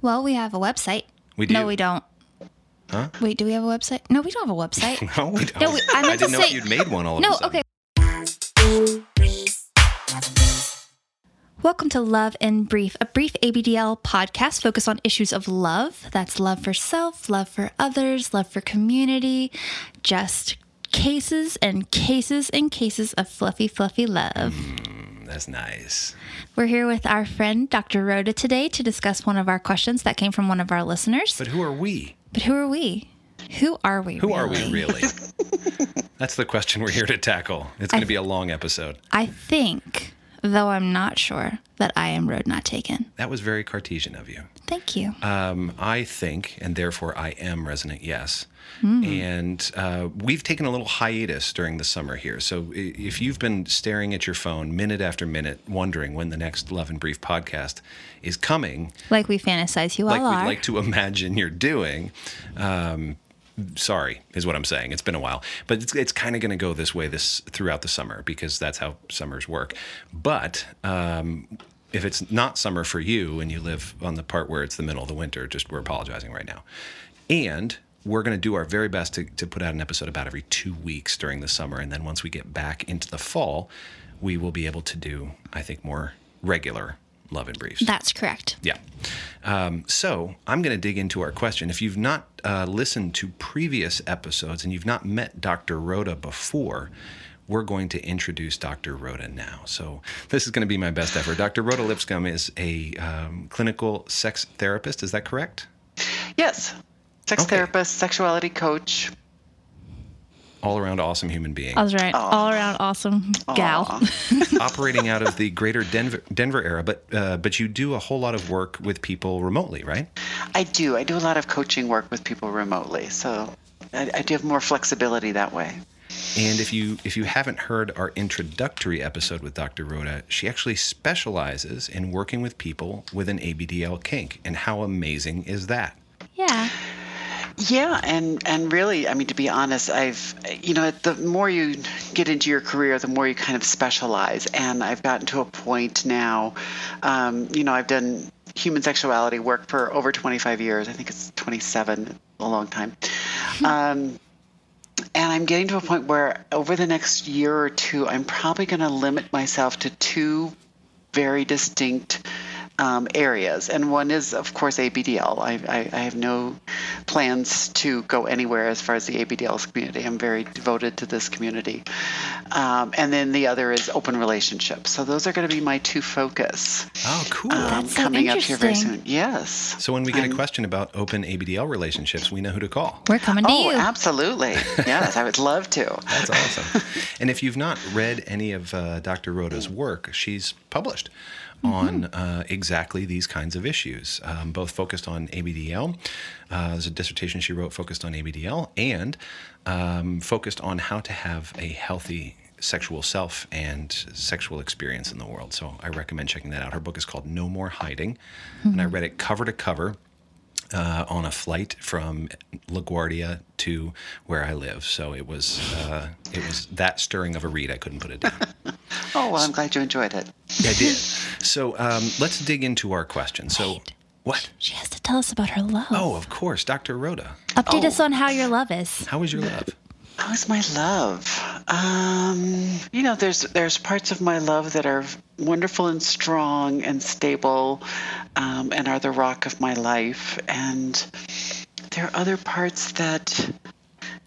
Well, we have a website. We do. No, we don't. Huh? Wait, do we have a website? No, we don't have a website. No, we don't. No, we- I meant to didn't know say- if you'd made one all of no, a sudden. okay. Welcome to Love in Brief, a brief ABDL podcast focused on issues of love. That's love for self, love for others, love for community, just cases and cases and cases of fluffy, fluffy love. Hmm. That's nice. We're here with our friend Dr. Rhoda today to discuss one of our questions that came from one of our listeners. But who are we? But who are we? Who are we? Who are we really? really? That's the question we're here to tackle. It's going to be a long episode. I think, though I'm not sure, that I am road not taken. That was very Cartesian of you. Thank you. Um, I think, and therefore I am resonant yes. Hmm. And uh, we've taken a little hiatus during the summer here. So if you've been staring at your phone minute after minute, wondering when the next Love and Brief podcast is coming, like we fantasize you like all we'd are. like to imagine you're doing. Um, sorry, is what I'm saying. It's been a while, but it's, it's kind of going to go this way this throughout the summer because that's how summers work. But um, if it's not summer for you and you live on the part where it's the middle of the winter, just we're apologizing right now. And we're going to do our very best to, to put out an episode about every two weeks during the summer. And then once we get back into the fall, we will be able to do, I think, more regular love and briefs. That's correct. Yeah. Um, so I'm going to dig into our question. If you've not uh, listened to previous episodes and you've not met Dr. Rhoda before, we're going to introduce Dr. Rhoda now. So this is going to be my best effort. Dr. Rhoda Lipscomb is a um, clinical sex therapist. Is that correct? Yes. Sex Okay. therapist, sexuality coach. All around awesome human being. I was right. All around awesome gal. Operating out of the greater Denver, Denver area, but uh, but you do a whole lot of work with people remotely, right? I do. I do a lot of coaching work with people remotely. So I, I do have more flexibility that way. And if you if you haven't heard our introductory episode with Dr. Rhoda, she actually specializes in working with people with an ABDL kink. And how amazing is that? Yeah. Yeah, and and really, I mean, to be honest, I've you know, the more you get into your career, the more you kind of specialize, and I've gotten to a point now. Um, you know, I've done human sexuality work for over 25 years. I think it's 27, a long time. Um, and I'm getting to a point where over the next year or two, I'm probably going to limit myself to two very distinct um, areas. And one is, of course, ABDL. I, I, I have no plans to go anywhere as far as the ABDL community. I'm very devoted to this community. Um, and then the other is open relationships. So those are going to be my two focus Oh, cool. um, That's so coming up here very interesting. soon. Yes. so when we get a I'm- question about open ABDL relationships, we know who to call. We're coming to Oh, you. absolutely. yes, I would love to. That's awesome. and if you've not read any of uh, Dr. Rhoda's work, she's published on uh, exactly these kinds of issues, um, both focused on ABDL. Uh, there's a dissertation she wrote focused on ABDL and um, focused on how to have a healthy sexual self and sexual experience in the world. So I recommend checking that out. Her book is called No More Hiding, and I read it cover to cover uh, on a flight from LaGuardia to where I live. So it was uh, it was that stirring of a read. I couldn't put it down. Oh, well, I'm glad you enjoyed it. I did. So um, let's dig into our question. So Wait. what? She has to tell us about her love. Oh, of course, Dr. Rhoda. Update oh. us on how your love is. How is your love? How's my love? Um, you know, there's there's parts of my love that are wonderful and strong and stable, um, and are the rock of my life. And there are other parts that,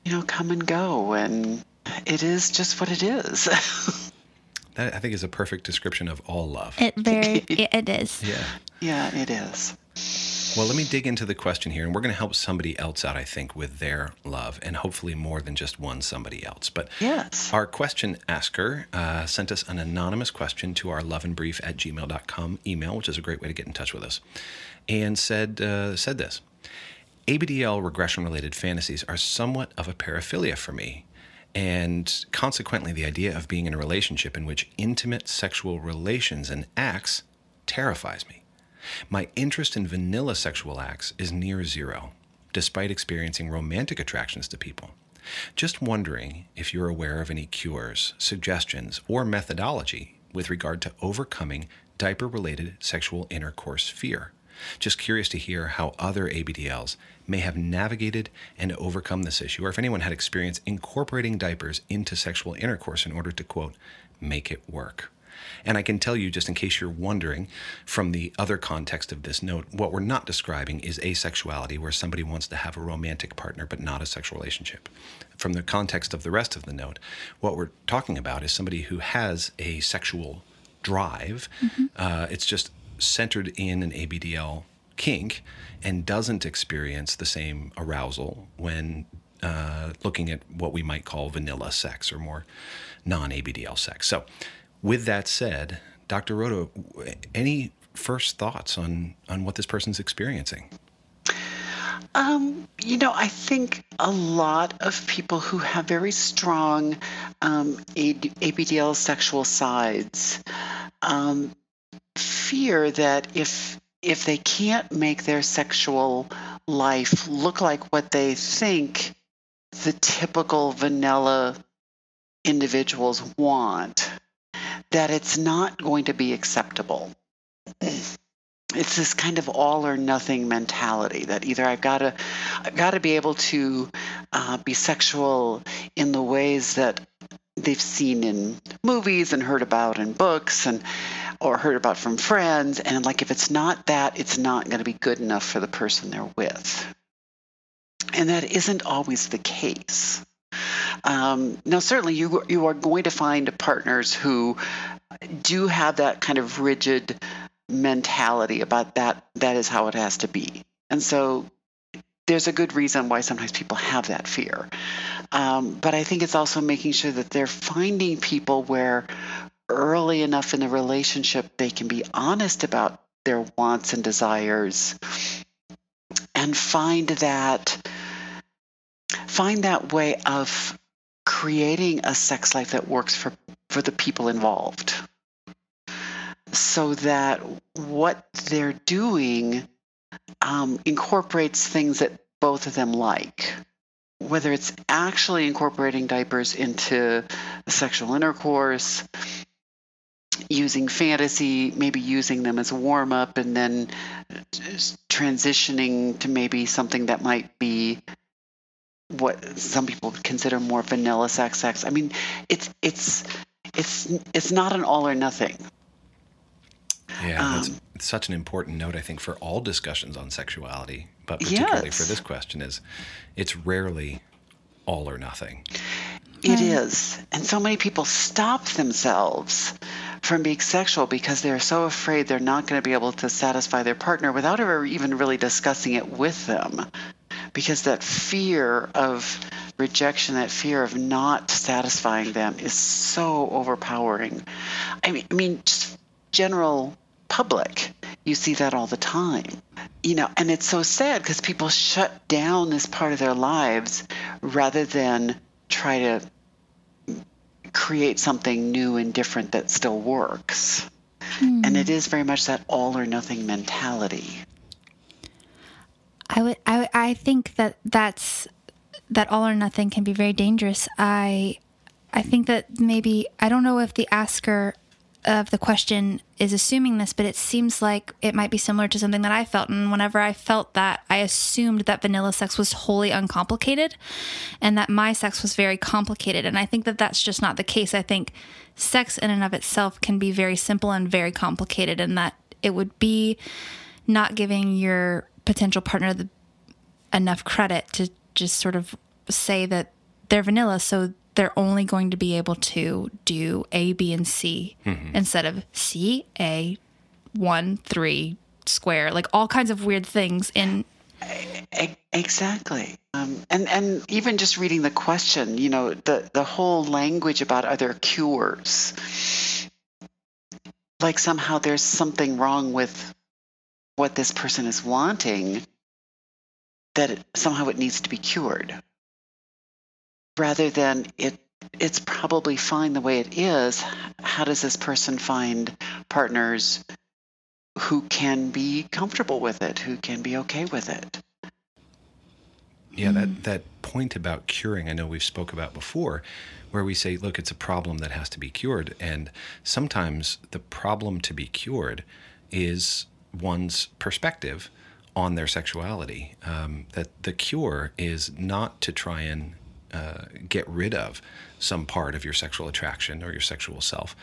you know, come and go, and it is just what it is. That I think is a perfect description of all love. It very it, it is. Yeah. yeah, it is. Well, let me dig into the question here, and we're going to help somebody else out, I think, with their love, and hopefully more than just one somebody else. But Yes. Our question asker uh, sent us an anonymous question to our loveandbrief at gmail.com email, which is a great way to get in touch with us, and said, uh, said this ABDL regression related fantasies are somewhat of a paraphilia for me. And consequently, the idea of being in a relationship in which intimate sexual relations and acts terrifies me. My interest in vanilla sexual acts is near zero, despite experiencing romantic attractions to people. Just wondering if you're aware of any cures, suggestions, or methodology with regard to overcoming diaper related sexual intercourse fear. Just curious to hear how other ABDLs may have navigated and overcome this issue, or if anyone had experience incorporating diapers into sexual intercourse in order to, quote, make it work. And I can tell you, just in case you're wondering, from the other context of this note, what we're not describing is asexuality, where somebody wants to have a romantic partner but not a sexual relationship. From the context of the rest of the note, what we're talking about is somebody who has a sexual drive. Mm-hmm. Uh, it's just centered in an ABDL kink and doesn't experience the same arousal when uh, looking at what we might call vanilla sex or more non ABDL sex. So, with that said, Dr. Rhoda, any first thoughts on, on what this person's experiencing? Um, you know, I think a lot of people who have very strong um, ABDL sexual sides um, fear that if if they can't make their sexual life look like what they think the typical vanilla individuals want, that it's not going to be acceptable. It's this kind of all or nothing mentality that either I've got to, I've got to be able to uh, be sexual in the ways that they've seen in movies and heard about in books and or heard about from friends and like if it's not that it's not going to be good enough for the person they're with. And that isn't always the case. Um, now certainly you you are going to find partners who do have that kind of rigid mentality about that that is how it has to be. And so there's a good reason why sometimes people have that fear um, but I think it's also making sure that they're finding people where early enough in the relationship they can be honest about their wants and desires and find that find that way of creating a sex life that works for for the people involved. So that what they're doing um, incorporates things that both of them like whether it's actually incorporating diapers into sexual intercourse, using fantasy, maybe using them as a warm up, and then transitioning to maybe something that might be what some people would consider more vanilla sex sex. I mean, it's it's it's it's not an all or nothing. Yeah, that's um, such an important note, I think, for all discussions on sexuality, but particularly yes. for this question, is it's rarely all or nothing. It is. And so many people stop themselves from being sexual because they're so afraid they're not going to be able to satisfy their partner without ever even really discussing it with them. Because that fear of rejection, that fear of not satisfying them is so overpowering. I mean, I mean, just general public, you see that all the time. You know, and it's so sad because people shut down this part of their lives rather than try to create something new and different that still works. Mm. And it is very much that all or nothing mentality. I would I I think that that's that all or nothing can be very dangerous. I I think that maybe I don't know if the asker of the question is assuming this, but it seems like it might be similar to something that I felt. And whenever I felt that, I assumed that vanilla sex was wholly uncomplicated and that my sex was very complicated. And I think that that's just not the case. I think sex in and of itself can be very simple and very complicated, and that it would be not giving your potential partner the, enough credit to just sort of say that they're vanilla. So they're only going to be able to do A, B, and C mm-hmm. instead of C, A, one, three, square, like all kinds of weird things in. Exactly. Um, and, and even just reading the question, you know, the, the whole language about other cures, like somehow there's something wrong with what this person is wanting, that it, somehow it needs to be cured rather than it it's probably fine the way it is how does this person find partners who can be comfortable with it who can be okay with it yeah that mm. that point about curing i know we've spoke about before where we say look it's a problem that has to be cured and sometimes the problem to be cured is one's perspective on their sexuality. Um, that the cure is not to try and uh, get rid of some part of your sexual attraction or your sexual self,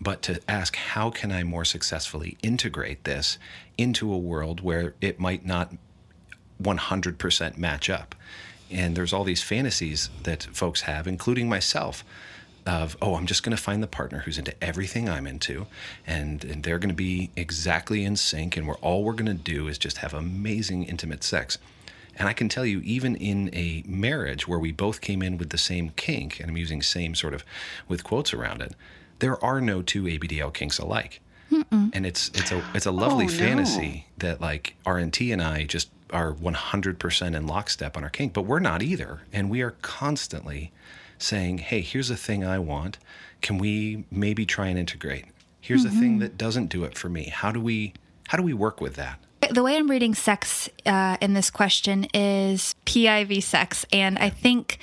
but to ask how can I more successfully integrate this into a world where it might not 100% match up. And there's all these fantasies that folks have, including myself, of oh i'm just going to find the partner who's into everything i'm into and, and they're going to be exactly in sync and we're all we're going to do is just have amazing intimate sex and i can tell you even in a marriage where we both came in with the same kink and i'm using same sort of with quotes around it there are no two abdl kinks alike Mm-mm. and it's it's a it's a lovely oh, fantasy no. that like rnt and i just are 100% in lockstep on our kink but we're not either and we are constantly saying, hey, here's a thing I want. Can we maybe try and integrate? Here's mm-hmm. a thing that doesn't do it for me. How do we how do we work with that? The way I'm reading sex uh, in this question is PIV sex, and I think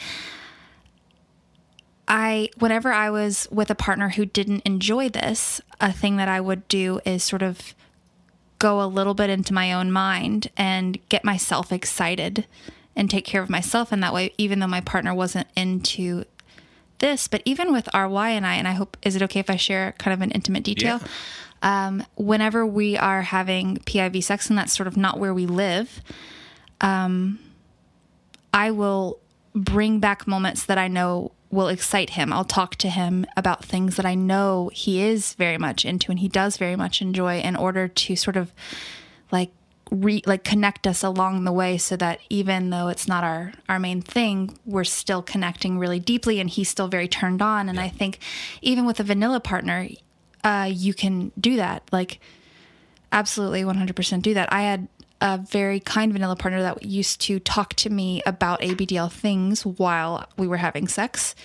I whenever I was with a partner who didn't enjoy this, a thing that I would do is sort of go a little bit into my own mind and get myself excited and take care of myself in that way, even though my partner wasn't into this. But even with RY and I, and I hope, is it okay if I share kind of an intimate detail? Yeah. Um, whenever we are having PIV sex, and that's sort of not where we live, um, I will bring back moments that I know will excite him. I'll talk to him about things that I know he is very much into and he does very much enjoy in order to sort of like re like connect us along the way so that even though it's not our our main thing we're still connecting really deeply and he's still very turned on and yeah. i think even with a vanilla partner uh, you can do that like absolutely 100% do that i had a very kind vanilla partner that used to talk to me about abdl things while we were having sex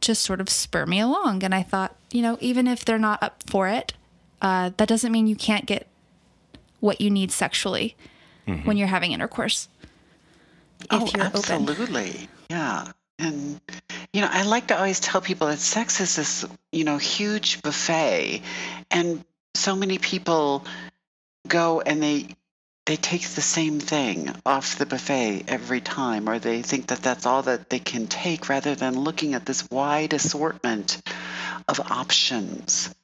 just sort of spur me along and i thought you know even if they're not up for it uh, that doesn't mean you can't get what you need sexually mm-hmm. when you're having intercourse. oh, absolutely. Open. Yeah. And, you know, I like to always tell people that sex is this, you know, huge buffet. And so many people go and they, they take the same thing off the buffet every time, or they think that that's all that they can take rather than looking at this wide assortment of options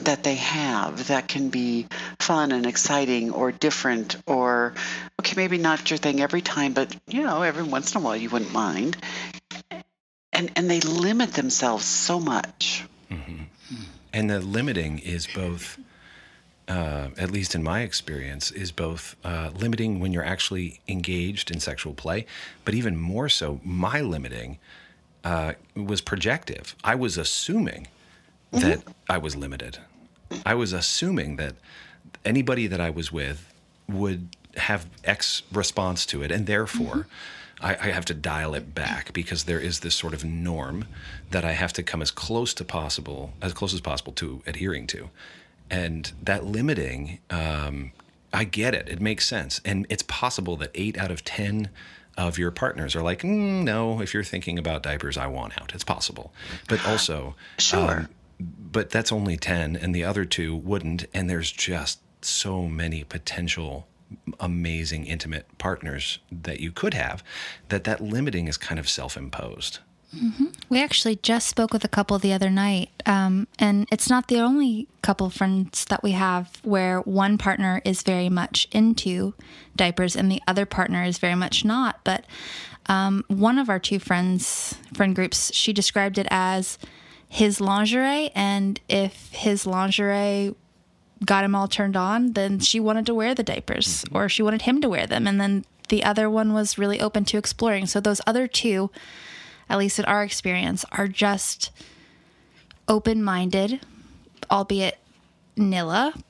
that they have that can be fun and exciting or different or okay maybe not your thing every time but you know every once in a while you wouldn't mind and and they limit themselves so much mm-hmm. and the limiting is both uh, at least in my experience, is both uh, limiting when you're actually engaged in sexual play, but even more so, my limiting uh, was projective. I was assuming mm-hmm. that I was limited. I was assuming that anybody that I was with would have X response to it, and therefore. Mm-hmm. I, I, have to dial it back because there is this sort of norm that I have to come as close to possible, as close as possible to adhering to, and that limiting. Um, I get it; it makes sense, and it's possible that eight out of ten of your partners are like, mm, no, if you're thinking about diapers, I want out. It's possible, but also, sure. Um, but that's only 10 and the other two wouldn't and there's just so many potential amazing intimate partners that you could have that that limiting is kind of self-imposed mm-hmm. we actually just spoke with a couple the other night um, and it's not the only couple friends that we have where one partner is very much into diapers and the other partner is very much not but um, one of our two friends friend groups she described it as his lingerie, and if his lingerie got him all turned on, then she wanted to wear the diapers mm-hmm. or she wanted him to wear them. And then the other one was really open to exploring. So those other two, at least in our experience, are just open minded, albeit Nilla,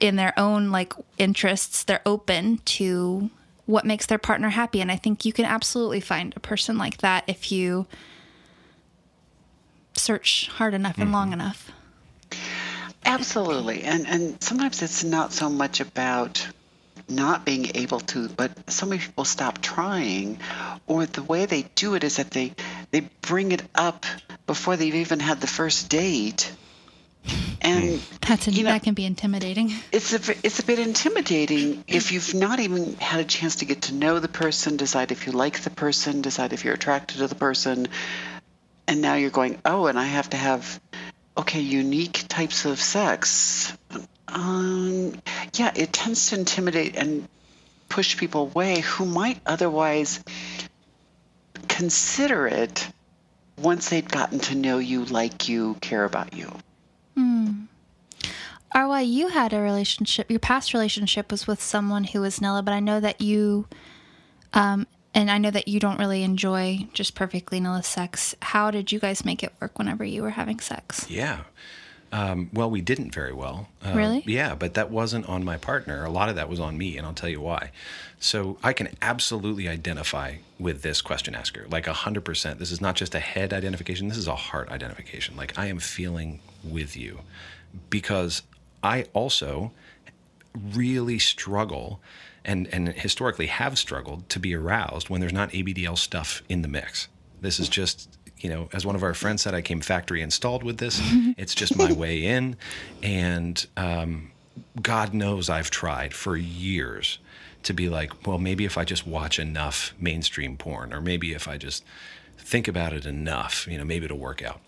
in their own like interests. They're open to what makes their partner happy. And I think you can absolutely find a person like that if you search hard enough and mm-hmm. long enough. Absolutely. And and sometimes it's not so much about not being able to, but so many people stop trying, or the way they do it is that they they bring it up before they've even had the first date, And hmm. That's in, you know, that can be intimidating. it's a it's a bit intimidating if you've not even had a chance to get to know the person, decide if you like the person, decide if you're attracted to the person, and now you're going, oh, and I have to have okay unique types of sex. Um, yeah, it tends to intimidate and push people away who might otherwise consider it once they've gotten to know you, like you, care about you. RY, you had a relationship. Your past relationship was with someone who was Nella, but I know that you, um, and I know that you don't really enjoy just perfectly Nella sex. How did you guys make it work whenever you were having sex? Yeah. Um, well, we didn't very well. Uh, Really? Yeah, but that wasn't on my partner. A lot of that was on me, and I'll tell you why. So I can absolutely identify with this question asker, like 100%. This is not just a head identification, this is a heart identification. Like I am feeling with you because I also really struggle and, and historically have struggled to be aroused when there's not ABDL stuff in the mix. This is just, you know, as one of our friends said, I came factory installed with this. it's just my way in. And um, God knows I've tried for years to be like, well, maybe if I just watch enough mainstream porn, or maybe if I just think about it enough, you know, maybe it'll work out.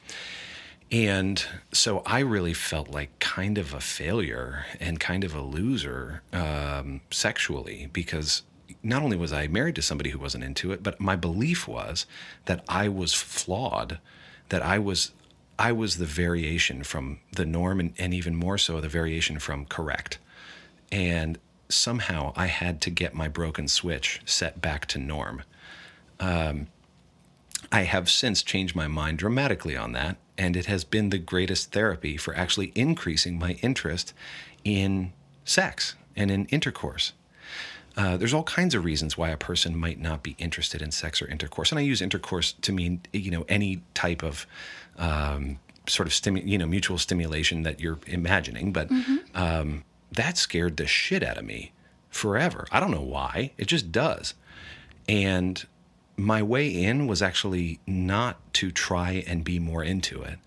And so I really felt like kind of a failure and kind of a loser um, sexually because not only was I married to somebody who wasn't into it, but my belief was that I was flawed, that I was I was the variation from the norm and, and even more so the variation from correct. And somehow I had to get my broken switch set back to norm. I have since changed my mind dramatically on that, and it has been the greatest therapy for actually increasing my interest in sex and in intercourse. Uh, there's all kinds of reasons why a person might not be interested in sex or intercourse, and I use intercourse to mean you know any type of um, sort of stimu- you know mutual stimulation that you're imagining. But um, that scared the shit out of me forever. I don't know why. It just does. And my way in was actually not to try and be more into it.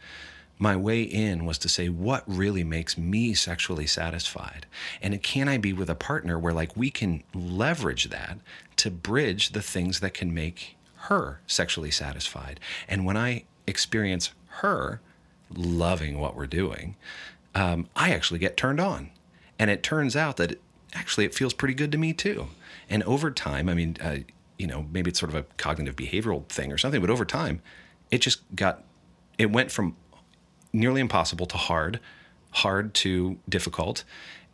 My way in was to say, what really makes me sexually satisfied? And can I be with a partner where, like, we can leverage that to bridge the things that can make her sexually satisfied? And when I experience her loving what we're doing, um, I actually get turned on. And it turns out that actually it feels pretty good to me too. And over time, I mean, uh, you know, maybe it's sort of a cognitive behavioral thing or something, but over time, it just got, it went from nearly impossible to hard, hard to difficult,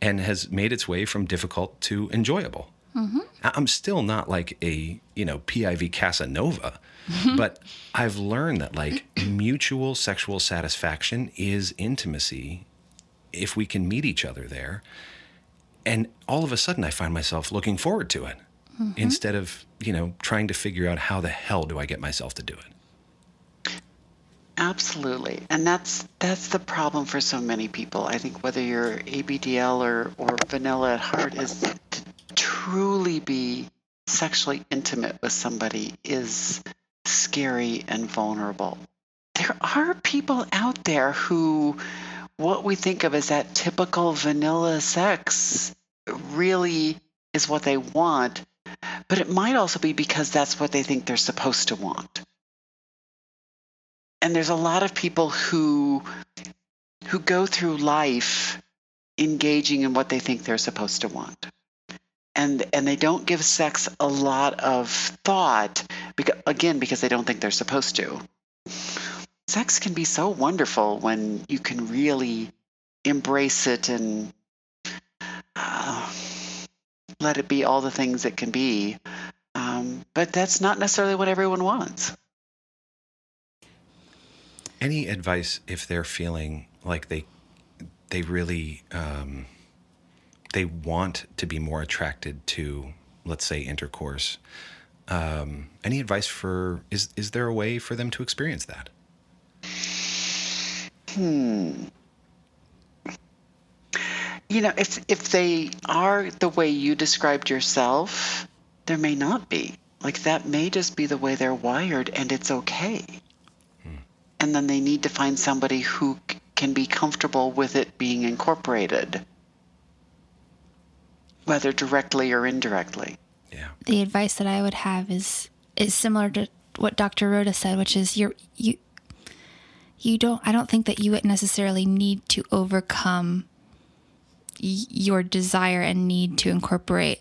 and has made its way from difficult to enjoyable. Mm-hmm. I- I'm still not like a, you know, PIV Casanova, but I've learned that like mutual sexual satisfaction is intimacy if we can meet each other there. And all of a sudden, I find myself looking forward to it Mm-hmm. instead of, you know, trying to figure out how the hell do I get myself to do it. Absolutely. And that's that's the problem for so many people. I think whether you're ABDL or, or vanilla at heart is to truly be sexually intimate with somebody is scary and vulnerable. There are people out there who what we think of as that typical vanilla sex really is what they want, but it might also be because that's what they think they're supposed to want. And there's a lot of people who who go through life engaging in what they think they're supposed to want. And and they don't give sex a lot of thought because again because they don't think they're supposed to. Sex can be so wonderful when you can really embrace it and let it be all the things it can be um, but that's not necessarily what everyone wants Any advice if they're feeling like they they really um, they want to be more attracted to, let's say, intercourse? Um, any advice for is is there a way for them to experience that? You know if if they are the way you described yourself there may not be like that may just be the way they're wired and it's okay hmm. and then they need to find somebody who c- can be comfortable with it being incorporated, whether directly or indirectly. Yeah. The advice that I would have is is similar to what Dr. Rhoda said, which is you're you you don't I don't think that you necessarily need to overcome your desire and need to incorporate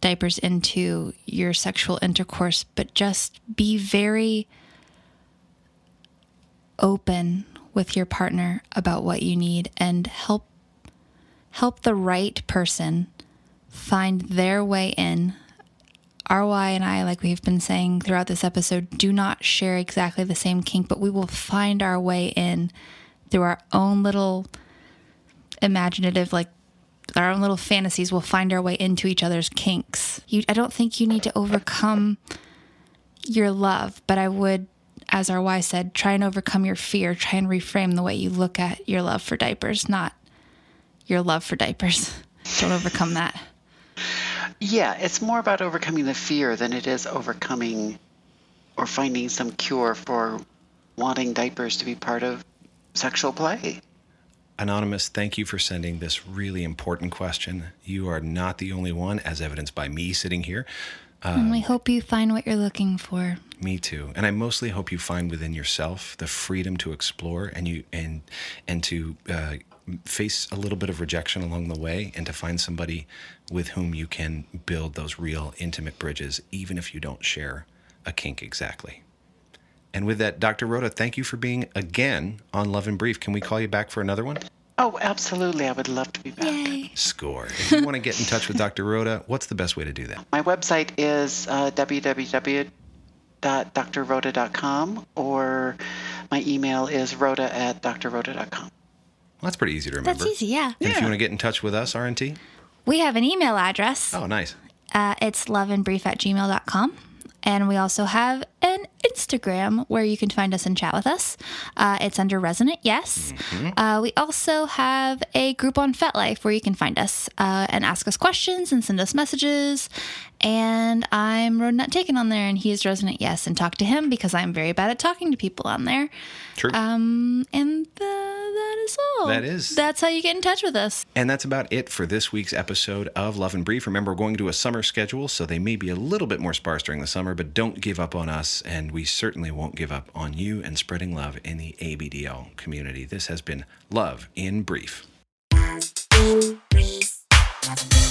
diapers into your sexual intercourse, but just be very open with your partner about what you need and help help the right person find their way in. RY and I, like we've been saying throughout this episode, do not share exactly the same kink, but we will find our way in through our own little imaginative, like our own little fantasies. We'll find our way into each other's kinks. You, I don't think you need to overcome your love, but I would, as RY said, try and overcome your fear. Try and reframe the way you look at your love for diapers, not your love for diapers. Don't overcome that. Yeah, it's more about overcoming the fear than it is overcoming or finding some cure for wanting diapers to be part of sexual play. Anonymous, thank you for sending this really important question. You are not the only one, as evidenced by me sitting here. and we hope you find what you're looking for. Me too. And I mostly hope you find within yourself the freedom to explore and you and and to uh, face a little bit of rejection along the way and to find somebody with whom you can build those real intimate bridges even if you don't share a kink exactly. And with that, Dr. Rhoda, thank you for being again on Love and Brief. Can we call you back for another one? Oh, absolutely. I would love to be back. Yay. Score. If you want to get in touch with Dr. Rhoda, what's the best way to do that? My website is uh, www.drrhoda.com or my email is rhoda at drrhoda.com. Well, that's pretty easy to remember. That's easy, yeah. And if you want to get in touch with us, RNT? We have an email address. Oh, nice. Uh, it's loveandbrief at gmail.com. And we also have an Instagram where you can find us and chat with us. Uh, it's under Resonant Yes. Uh, we also have a group on FetLife where you can find us uh, and ask us questions and send us messages. And I'm Road Not Taken on there, and he is Resonant Yes. And talk to him because I'm very bad at talking to people on there. True. Um, and uh, that is all. That is. That's how you get in touch with us. And that's about it for this week's episode of Love and Brief. Remember, we're going to a summer schedule, so they may be a little bit more sparse during the summer, but don't give up on us, and we certainly won't give up on you and spreading love in the ABDL community. This has been Love in Brief. Brief.